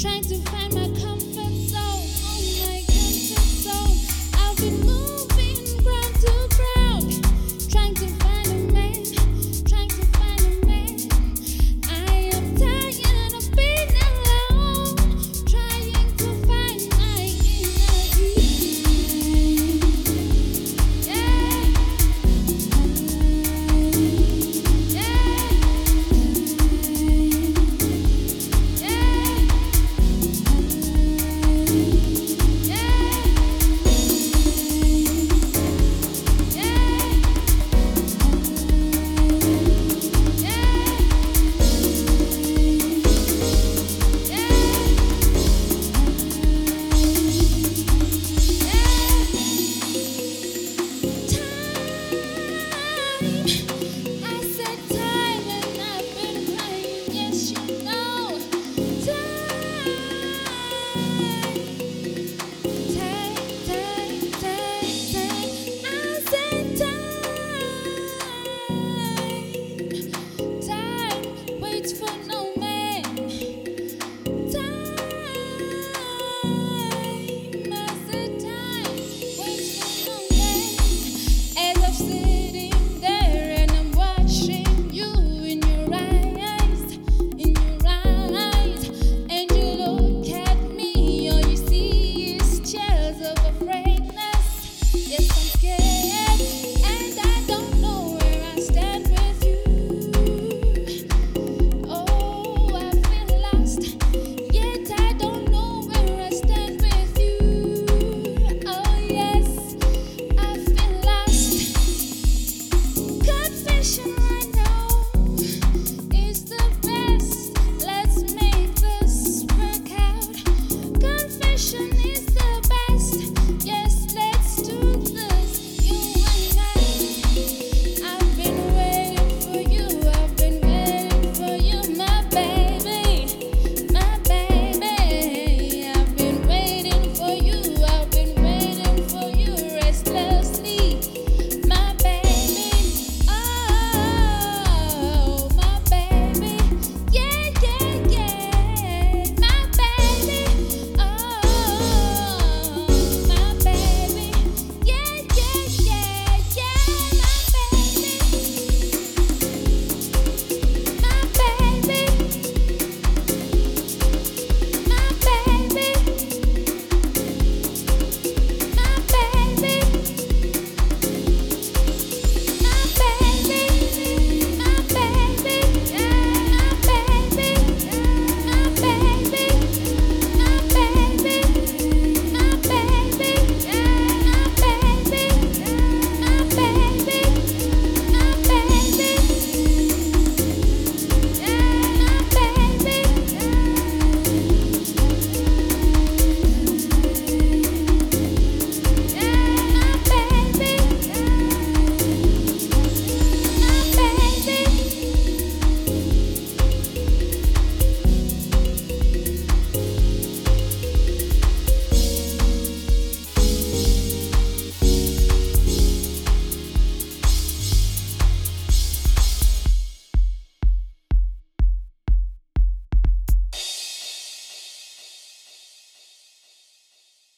trying to find